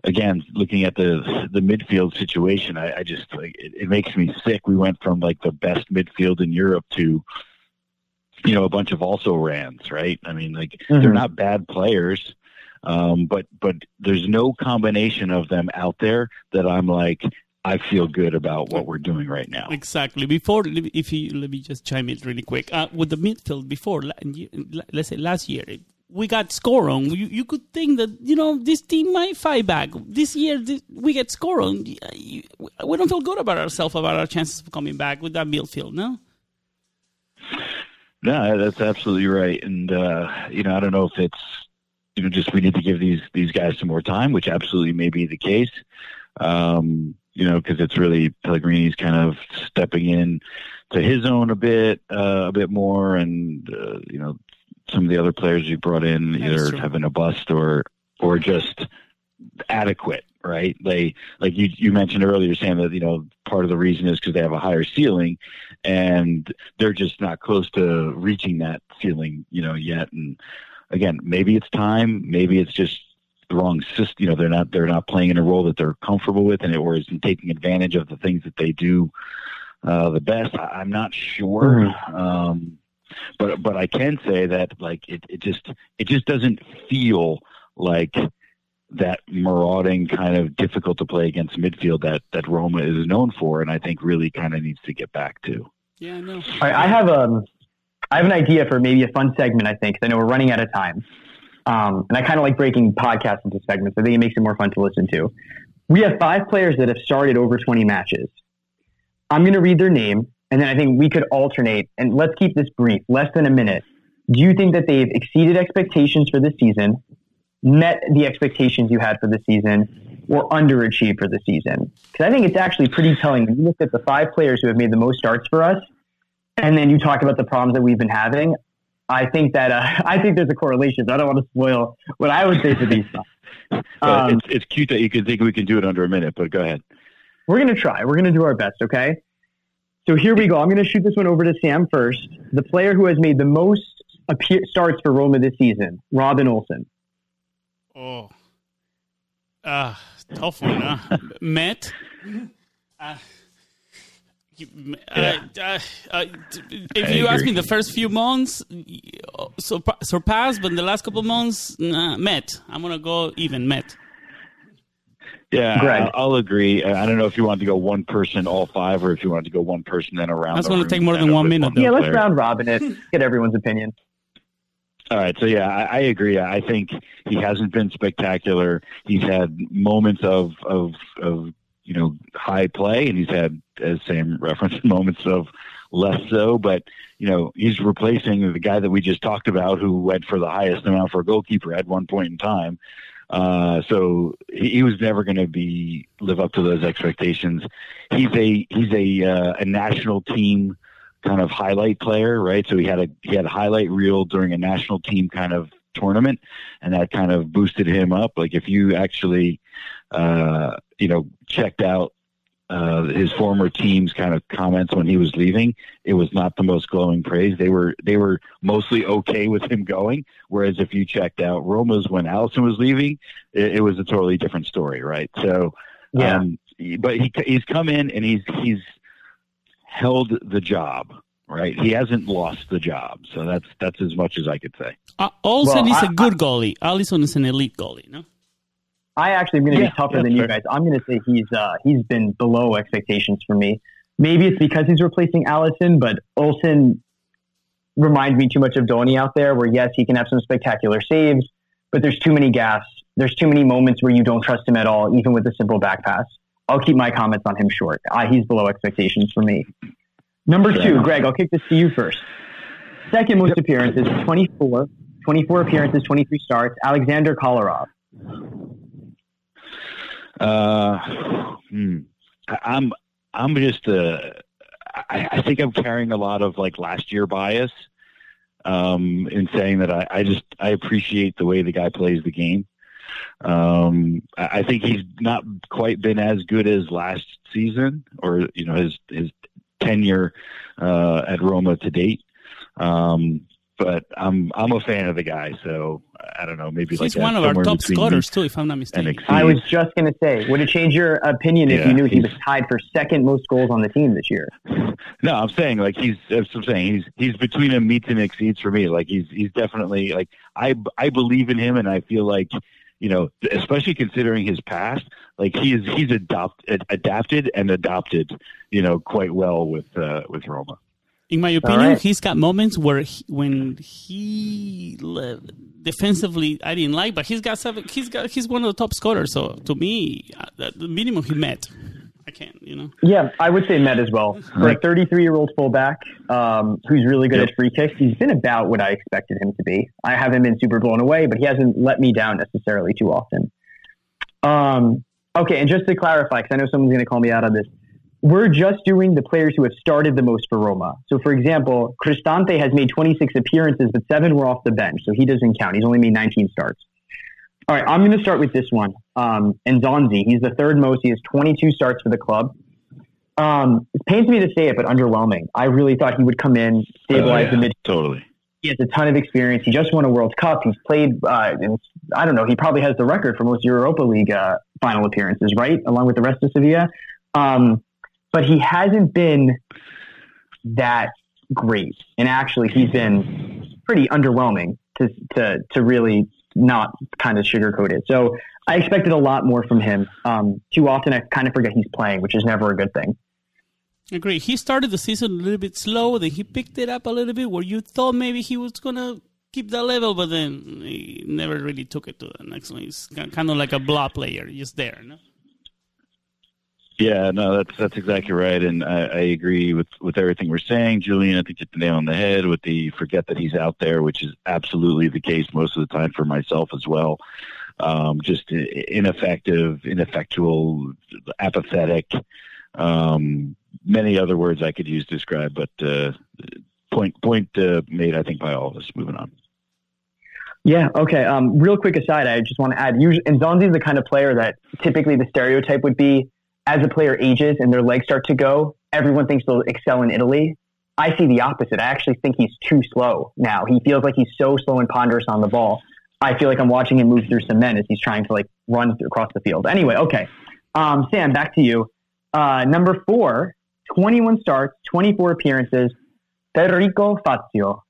again looking at the the midfield situation I, I just like it, it makes me sick. We went from like the best midfield in Europe to you know a bunch of also rans right? I mean like they're Mhm. not bad players um, but but there's no combination of them out there that I'm like I feel good about what we're doing right now Exactly. Before, if you let me just chime in really quick uh, with the midfield. Before, let's say last year, we got score on. You, you could think that you know this team might fight back. This year, this, we get score on. We don't feel good about ourselves about our chances of coming back with that midfield. No. No, that's absolutely right. And uh, you know, I don't know if it's you know just we need to give these these guys some more time, which absolutely may be the case. Um, you know, because it's really Pellegrini's kind of stepping in to his own a bit, uh, a bit more, and uh, you know, some of the other players he brought in That's either true. having a bust or or just adequate, right? They like you you mentioned earlier, saying that you know part of the reason is because they have a higher ceiling, and they're just not close to reaching that ceiling, you know, yet. And again, maybe it's time, maybe it's just the wrong system. You know, they're not they're not playing in a role that they're comfortable with, and it or isn't taking advantage of the things that they do uh, the best. I, I'm not sure. Um, but but I can say that like it, it just it just doesn't feel like that marauding kind of difficult to play against midfield that that Roma is known for, and I think really kind of needs to get back to. Yeah, no. All right, I have um, I have an idea for maybe a fun segment. I think 'cause I know we're running out of time, um, and I kind of like breaking podcasts into segments. I think it makes it more fun to listen to. We have five players that have started over 20 matches. I'm going to read their name, and then I think we could alternate. And let's keep this brief, less than a minute. Do you think that they've exceeded expectations for this season, met the expectations you had for the season, or underachieved for the season? Because I think it's actually pretty telling. When you look at the five players who have made the most starts for us, and then you talk about the problems that we've been having. I think that uh, I think there's a correlation. So I don't want to spoil what I would say for these. Um, it's, it's cute that you can think we can do it under a minute, but go ahead. We're going to try. We're going to do our best, okay? So here we go. I'm going to shoot this one over to Sam first. The player who has made the most appear- starts for Roma this season, Robin Olsen. Oh. Uh, tough one, huh? Met. Uh, Uh, uh, uh, if you ask me, the first few months sur- surpassed, but in the last couple of months, nah, met. I'm gonna go even met. Yeah, Greg. I, will agree. I don't know if you want to go one person, all five, or if you want to go one person, then around. That's the gonna room, take more than one minute, player. Yeah, let's round robin it. Get everyone's opinion. All right, so yeah, I, I agree. I think he hasn't been spectacular. He's had moments of of of you know high play, and he's had, as Sam referenced, moments of less so. But you know, he's replacing the guy that we just talked about, who went for the highest amount for a goalkeeper at one point in time. Uh, so he, he was never going to be live up to those expectations. He's a he's a uh, a national team kind of highlight player, right? So he had a he had a highlight reel during a national team kind of tournament, and that kind of boosted him up. Like if you actually, uh, you know, checked out uh, his former team's kind of comments when he was leaving, it was not the most glowing praise. They were they were mostly okay with him going. Whereas if you checked out Roma's when Alisson was leaving, it, it was a totally different story, right? So, Yeah. um, but he he's come in and he's he's held the job, right? He hasn't lost the job, so that's that's as much as I could say. Uh, Olsen Well, is I- a good goalie. Alisson is an elite goalie. No, I actually am going to Yeah, be tougher yeah, than you guys. I'm going to say he's uh, he's been below expectations for me. Maybe it's because he's replacing Alisson, but Olsen reminds me too much of Doni out there. Where yes, he can have some spectacular saves, but there's too many gaffes. There's too many moments where you don't trust him at all, even with a simple back pass. I'll keep my comments on him short. Uh, he's below expectations for me. Number two. Greg, I'll kick this to you first. Second most appearances, 24. 24 appearances, 23 starts. Alexander Kolarov. Uh, hmm. I'm I'm just uh, I, I think I'm carrying a lot of like last year bias, um, in saying that I, I just I appreciate the way the guy plays the game. Um, I, I think he's not quite been as good as last season or you know his his tenure uh, at Roma to date. Um, but I'm I'm a fan of the guy, so I don't know. Maybe he's like one of our top scorers too, if I'm not mistaken. I was just going to say, would it change your opinion if Yeah, you knew he was tied for second most goals on the team this year? No, I'm saying like he's. That's I'm saying he's he's between him meets and exceeds for me. Like he's he's definitely like I I believe in him, and I feel like you know, especially considering his past, like he is he's adopt ad- adapted and adopted, you know, quite well with uh, with Roma. In my opinion, right. he's got moments where he, when he defensively I didn't like, but he's got seven. He's got he's one of the top scorers. So to me, uh, the the minimum he met, I can't. You know, Yeah, I would say Met as well. For a 33 year old fullback um, who's really good Yep. at free kicks, he's been about what I expected him to be. I haven't been super blown away, but he hasn't let me down necessarily too often. Um, okay, and just to clarify, because I know someone's going to call me out on this, we're just doing the players who have started the most for Roma. So, for example, Cristante has made 26 appearances, but seven were off the bench, so he doesn't count. He's only made 19 starts. All right, I'm going to start with this one. Um, N'Zonzi, he's the third most. He has 22 starts for the club. Um, it pains me to say it, but underwhelming. I really thought he would come in, stabilize Oh, the yeah, mid. Totally. He has a ton of experience. He just won a World Cup. He's played, uh, in, I don't know, he probably has the record for most Europa League uh, final appearances, right? Along with the rest of Sevilla. Um, but he hasn't been that great. And actually, he's been pretty underwhelming to, to, to really not kind of sugarcoat it. So I expected a lot more from him. Um, too often, I kind of forget he's playing, which is never a good thing. agree. He started the season a little bit slow, then he picked it up a little bit. Where you thought maybe he was gonna keep that level, but then he never really took it to the next one. He's kind of like a blah player, just there. No? Yeah, no, that's that's exactly right, and I, I agree with with everything we're saying. Julian, I think hit the nail on the head with the forget that he's out there, which is absolutely the case most of the time for myself as well. Um, just ineffective, ineffectual, apathetic. Um, many other words I could use to describe, but uh, point point uh, made, I think, by all of us. Moving on. Yeah. Okay. Um, real quick aside, I just want to add, usually, N'Zonzi is the kind of player that typically the stereotype would be as a player ages and their legs start to go, everyone thinks they'll excel in Italy. I see the opposite. I actually think he's too slow now. He feels like he's so slow and ponderous on the ball. I feel like I'm watching him move through cement as he's trying to like run through, across the field. Anyway, okay. Um, Sam, back to you. Uh, number four, 21 starts, 24 appearances. Federico Fazio.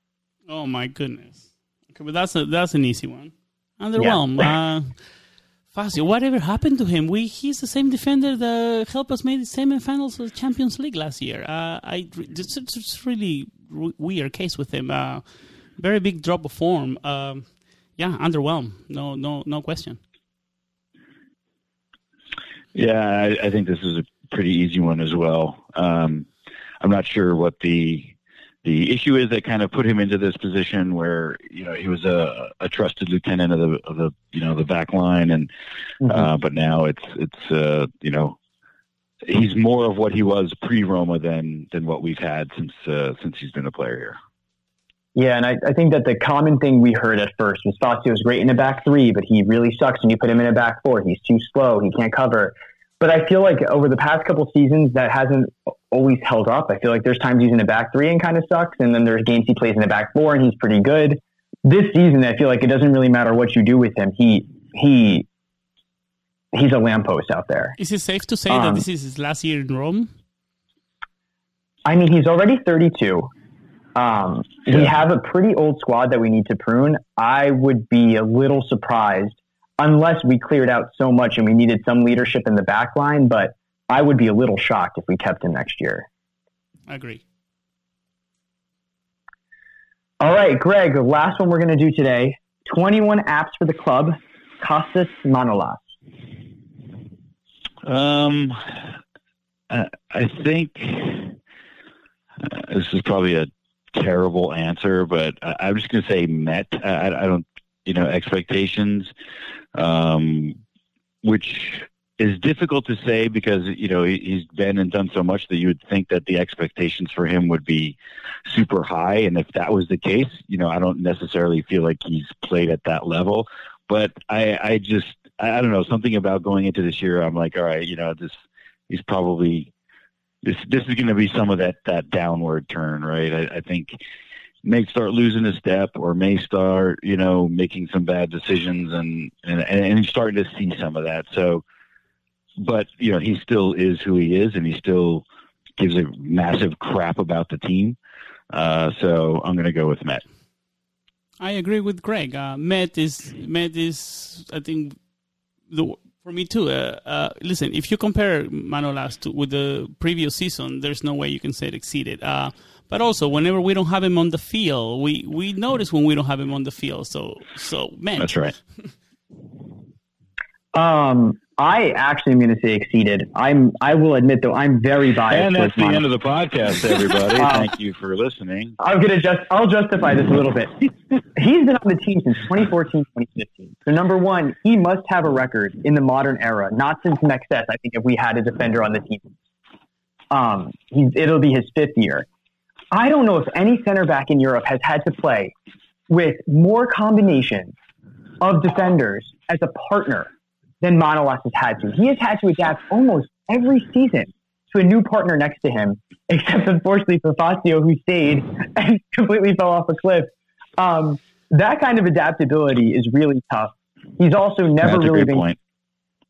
Oh my goodness. Okay, but that's a that's an easy one. Underwhelmed. Yeah. uh, Fazio, whatever happened to him? We he's the same defender that helped us make the semifinals of the Champions League last year. Uh, I it's, it's really weird case with him. Uh, very big drop of form. Um, yeah, underwhelmed. No, no, no question. Yeah, I, I, think this is a pretty easy one as well. Um, I'm not sure what the the issue is that kind of put him into this position where you know he was a, a trusted lieutenant of the of the you know the back line and mm-hmm. uh, but now it's it's uh, you know he's more of what he was pre Roma than than what we've had since uh, since he's been a player here. Yeah, and I, I think that the common thing we heard at first was Fazio was great in the back three, but he really sucks when you put him in a back four. He's too slow. He can't cover. But I feel like over the past couple seasons, that hasn't always held up. I feel like there's times he's in the back three and kind of sucks, and then there's games he plays in the back four and he's pretty good. This season, I feel like it doesn't really matter what you do with him. He he he's a lamppost out there. Is it safe to say um, that this is his last year in Rome? I mean, he's already 32. Um, yeah. We have a pretty old squad that we need to prune. I would be a little surprised unless we cleared out so much and we needed some leadership in the back line, but I would be a little shocked if we kept him next year. I agree. All right, Greg, the last one we're going to do today 21 apps for the club, Costas Manolas. Um, I think uh, this is probably a terrible answer, but I, am just going to say met. I, I, don't, you know, expectations, um, which is difficult to say because you know he's been and done so much that you would think that the expectations for him would be super high, and if that was the case, you know, I don't necessarily feel like he's played at that level. But I, I just, I don't know, something about going into this year, I'm like, all right, you know, this, he's probably this this is going to be some of that that downward turn, right? I, I think may start losing a step or may start, you know, making some bad decisions and and and starting to see some of that. So, but you know, he still is who he is, and he still gives a massive crap about the team. Uh, so I'm going to go with Met. I agree with Greg. Uh, Met is Met is I think the for me too. Uh, uh, listen, if you compare Manolas to, with the previous season, there's no way you can say it exceeded. Uh, but also, whenever we don't have him on the field, we, we notice when we don't have him on the field. So, so man, that's right. um, I actually am going to say exceeded. I'm. I will admit though, I'm very biased. And that's the end of the podcast, everybody. Thank you for listening. I'm going to just. I'll justify this a little bit. He's been on the team since 2014, 2015. So number one, he must have a record in the modern era. Not since Mexès. I think if we had a defender on the team, um, he's, it'll be his fifth year. I don't know if any center back in Europe has had to play with more combinations of defenders as a partner than Manolas has had to. He has had to adapt almost every season to a new partner next to him, except unfortunately for Fazio, who stayed and completely fell off a cliff. Um, that kind of adaptability is really tough. He's also never That's really been. Point.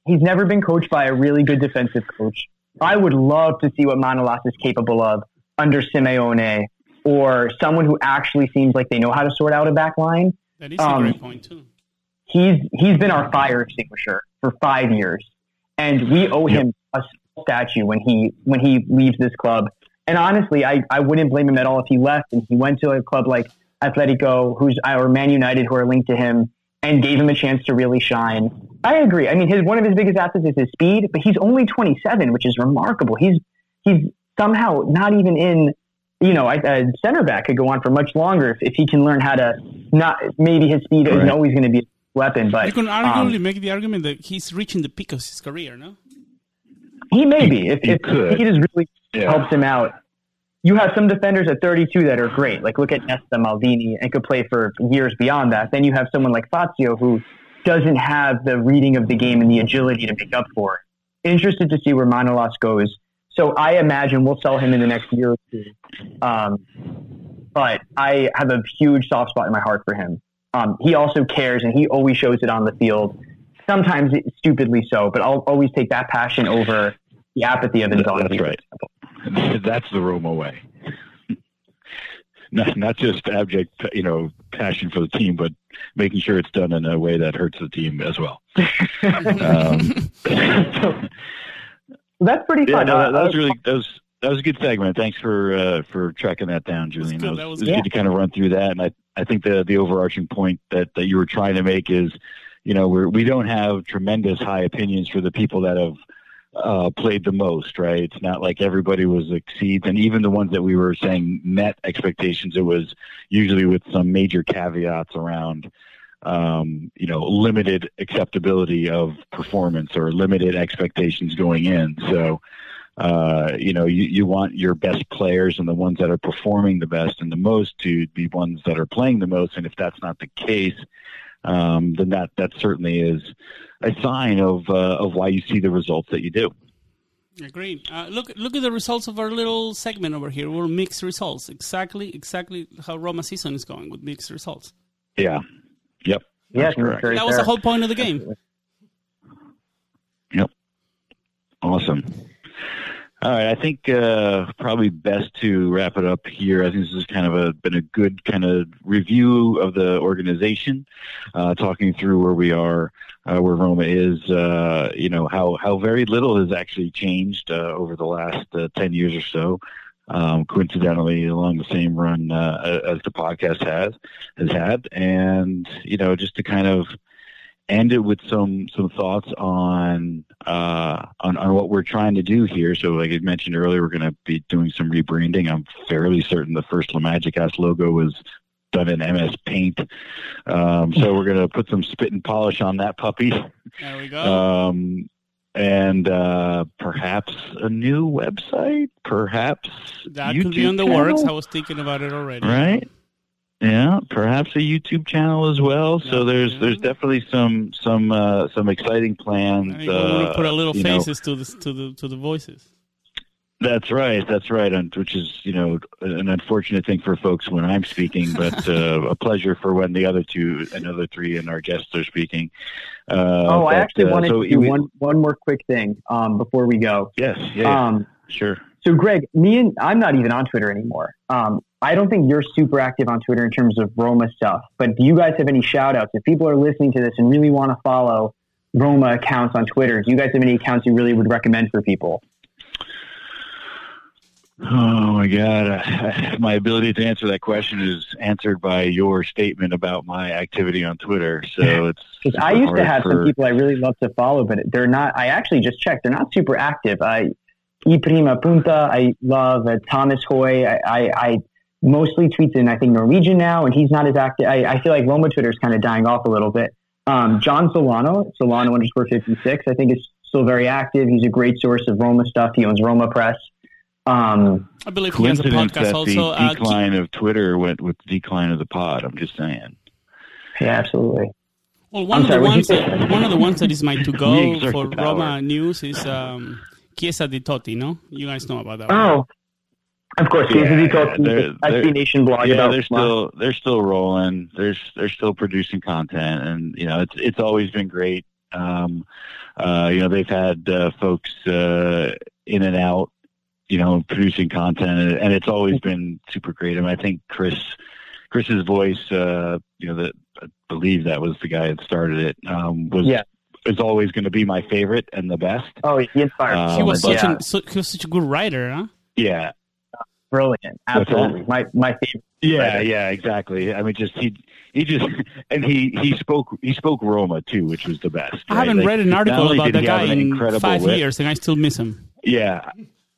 He's never been coached by a really good defensive coach. I would love to see what Manolas is capable of under Simeone or someone who actually seems like they know how to sort out a back line. That is um, a great point too. He's he's been our fire extinguisher for five years, and we owe him a statue when he when he leaves this club. And honestly, I, I wouldn't blame him at all if he left and he went to a club like Atletico, who's or Man United, who are linked to him, and gave him a chance to really shine. I agree. I mean, his one of his biggest assets is his speed, but he's only 27, which is remarkable. He's he's somehow not even in. You know, a center back could go on for much longer if, if he can learn how to not. Maybe his speed right. isn't always going to be weapon. But you can arguably um, make the argument that he's reaching the peak of his career, no? He may be if, if he just really yeah. helps him out. You have some defenders at 32 that are great. Like look at Nesta Maldini and could play for years beyond that. Then you have someone like Fazio who doesn't have the reading of the game and the agility to make up for it. Interested to see where Manolas goes. So I imagine we'll sell him in the next year or two. Um, but I have a huge soft spot in my heart for him. Um, he also cares and he always shows it on the field. Sometimes stupidly so, but I'll always take that passion over the apathy of Inzaghi. That's right. That's the Roma way. not not just abject, you know, passion for the team, but making sure it's done in a way that hurts the team as well. um, that's pretty fun. Yeah, no, that, that was really that was that was a good segment. Thanks for uh, for tracking that down, Julian. That was, that was, that was good to kind of run through that, and I I think the the overarching point that that you were trying to make is, you know, we're we don't have tremendous high opinions for the people that have uh, played the most, right? It's not like everybody was exceeds, and even the ones that we were saying met expectations, it was usually with some major caveats around, um, you know, limited acceptability of performance or limited expectations going in. So, uh, you know, you, you want your best players and the ones that are performing the best and the most to be ones that are playing the most, and if that's not the case, um, then that that certainly is a sign of uh, of why you see the results that you do. Agreed. Uh, look look at the results of our little segment over here. We're mixed results. Exactly exactly how Roma season is going with mixed results. Yeah. Yep. Yes, that was the whole point of the game. Yep. Awesome. All right, I think uh, probably best to wrap it up here. I think this has kind of a, been a good kind of review of the organization, uh, talking through where we are, uh, where Roma is, uh, you know, how, how very little has actually changed uh, over the last uh, 10 years or so. Um, coincidentally, along the same run as the podcast has has had, and you know, just to kind of end it with some some thoughts on uh, on on what we're trying to do here. So, like I mentioned earlier, we're going to be doing some rebranding. I'm fairly certain the first La Magicast logo was done in MS Paint. Um, so we're going to put some spit and polish on that puppy. There we go. Um, and uh, perhaps a new website, perhaps that YouTube could be on the channel? works. I was thinking about it already. right? Yeah, perhaps a YouTube channel as well. So there's there's definitely some some uh, some exciting plans. I mean, we want uh, to put a little you know. faces to the to the to the voices. That's right. That's right. And which is, you know, an unfortunate thing for folks when I'm speaking, but uh, a pleasure for when the other two, another three, and our guests are speaking. Uh, oh, I actually uh, wanted so to do we- one one more quick thing um, before we go. Yes. Yeah. yeah, Um, sure. so, Greg, me and I'm not even on Twitter anymore. Um, I don't think you're super active on Twitter in terms of Roma stuff. But do you guys have any shout outs? If people are listening to this and really want to follow Roma accounts on Twitter, do you guys have any accounts you really would recommend for people? Oh my God! My ability to answer that question is answered by your statement about my activity on Twitter. So it's Because I used to have for- some people I really love to follow, but they're not. I actually just checked; they're not super active. I E Prima Punta. I love uh, Thomas Hoy. I, I, I mostly tweets in I think Norwegian now, and he's not as active. I, I feel like Roma Twitter is kind of dying off a little bit. Um, John Solano, Solano underscore fifty six. I think is still very active. He's a great source of Roma stuff. He owns Roma Press. Um, I believe he has a coincidence podcast that also. the Uh, keep- decline of Twitter went with the decline of the pod. I'm just saying. yeah, absolutely. well, one I'm of sorry, the ones that, one of the ones that is my to go for. Roma news is um, Chiesa di Totti. No, you guys know about that. one. Oh, of course. Yeah, Casey yeah, Totti, they're- they're- SB Nation blog yeah, about they're still they're still rolling. They're they're still producing content, and you know it's it's always been great. Um, uh, you know they've had uh, folks uh, in and out, you know, producing content, and, and it's always been super great. I mean, I think Chris Chris's voice, uh, you know, that I believe that was the guy that started it. Um, was Yeah. is always going to be my favorite and the best. Oh, he inspired. Uh, he was but such yeah. a so, he was such a good writer, huh? Yeah, brilliant. Absolutely. My my favorite. Yeah, Right. yeah, exactly. I mean, just he he just and he he spoke he spoke Roma too, which was the best. I right? haven't Like, read an article about did that guy in five wit- years, and I still miss him. Yeah.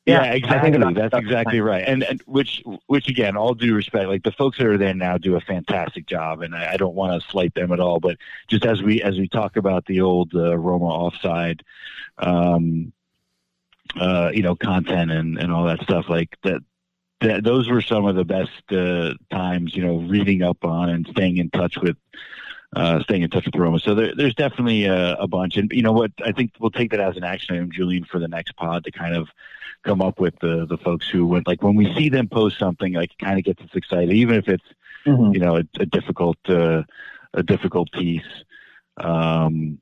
Yeah, Yeah, exactly. about That's stuff exactly right. And and which which again, all due respect, like the folks that are there now do a fantastic job, and I, I don't want to slight them at all. But just as we as we talk about the old uh, Roma offside, um, uh, you know, content and and all that stuff, like that. That, those were some of the best uh, times, you know, reading up on and staying in touch with uh, staying in touch with Roma. So there, there's definitely a, a bunch. And you know what? I think we'll take that as an action item, Julian, for the next pod to kind of come up with the the folks who went like when we see them post something, like it kind of gets us excited, even if it's Mhm. you know a, a difficult uh, a difficult piece. Um,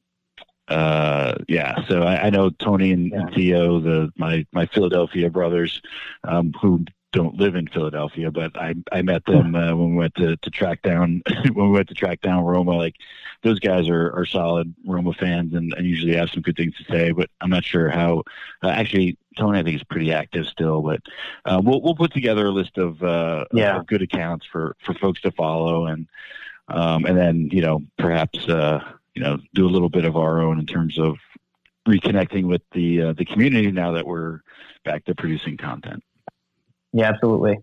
uh, yeah, so I, I know Tony and, Yeah. and Theo, the my my Philadelphia brothers, um, who don't live in Philadelphia, but I I met them uh, when we went to, to track down when we went to track down Roma. Like those guys are, are solid Roma fans and, and usually have some good things to say. But I'm not sure how. Uh, actually, Tony I think is pretty active still, but uh, we'll we'll put together a list of uh, Yeah. of good accounts for for folks to follow and um, and then you know perhaps uh, you know do a little bit of our own in terms of reconnecting with the uh, the community now that we're back to producing content. Yeah, absolutely.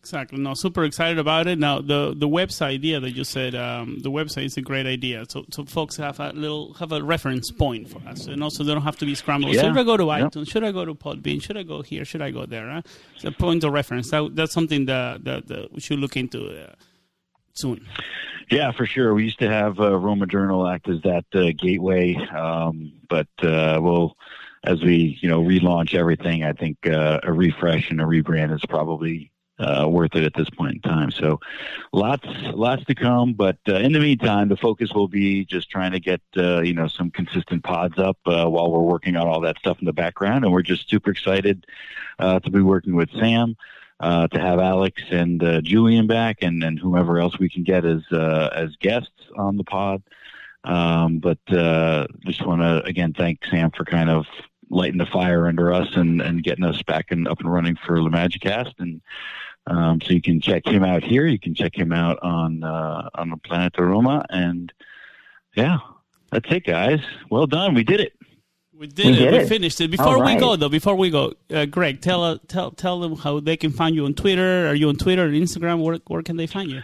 Exactly. No, super excited about it. Now, the the website idea that you said, um, the website is a great idea. So, so folks have a little have a reference point for us, and also they don't have to be scrambled. Yeah. Should I go to Yeah. iTunes? Should I go to Podbean? Should I go here? Should I go there? Huh? It's a point of reference. That, that's something that, that, that we should look into uh, soon. Yeah, for sure. We used to have uh, Roma Journal act as that uh, gateway, um, but uh, we'll as we you know relaunch everything. I think uh, a refresh and a rebrand is probably uh, worth it at this point in time. So lots lots to come, but uh, in the meantime, the focus will be just trying to get uh, you know some consistent pods up uh, while we're working on all that stuff in the background, and we're just super excited uh, to be working with Sam to have Alex and Julian back, and, and whomever else we can get as as guests on the pod. Um, but uh, just want to again thank Sam for kind of lighting the fire under us and, and getting us back and up and running for the Magicast. And um, so you can check him out here. You can check him out on uh, on the Planet Roma. And yeah, that's it, guys. Well done. We did it. We did We it. did we it. finished it. Before All we go, though, before we go, uh, Greg, tell uh, tell tell them how they can find you on Twitter. Are you on Twitter and Instagram? Where where can they find you?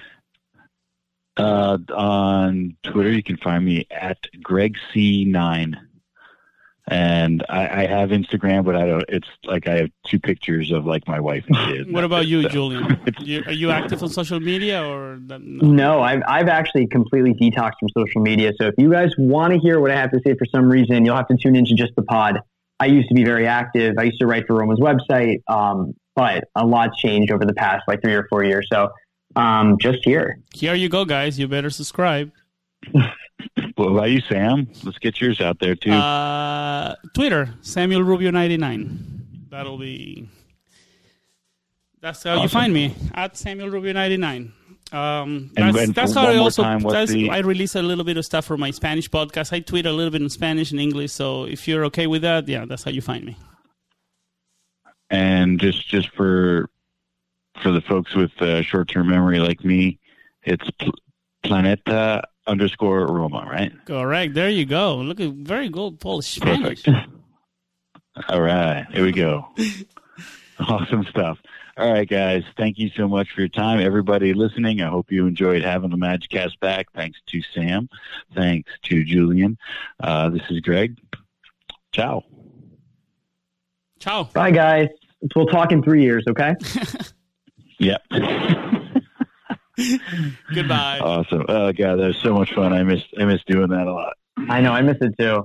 Uh, on Twitter, you can find me at Greg C9. And I, I have Instagram, but I don't. It's like I have two pictures of like my wife and kids. What about you, So- Julian? You, are you active on social media or no? No, I've, I've actually completely detoxed from social media. So if you guys want to hear what I have to say for some reason, you'll have to tune into just the pod. I used to be very active. I used to write for Roma's website, um, but a lot's changed over the past like three or four years. So um, just here. Here you go, guys. You better subscribe. What about you, Sam? Let's get yours out there too. Uh, Twitter, Samuel Rubio ninety nine. That'll be. That's how you find me at Samuel Rubio ninety nine. Um, And- that's and that's how I also time, that's, the- I release a little bit of stuff for my Spanish podcast. I tweet a little bit in Spanish and English. So if you're okay with that, yeah, that's how you find me. and just just for for the folks with uh, short term memory like me, it's pl- Planeta underscore Roma, right? Correct. There you go. Look at very good Polish Spanish. Perfect. All right, here we go. awesome stuff. All right, guys. Thank you so much for your time, everybody listening. I hope you enjoyed having the Magicast back. Thanks to Sam. Thanks to Julian. Uh, this is Greg. Ciao. Ciao. Bye, guys. We'll talk in three years, okay? Yep. Goodbye. awesome. Oh god, that was so much fun. I miss I miss doing that a lot. I know. I miss it too.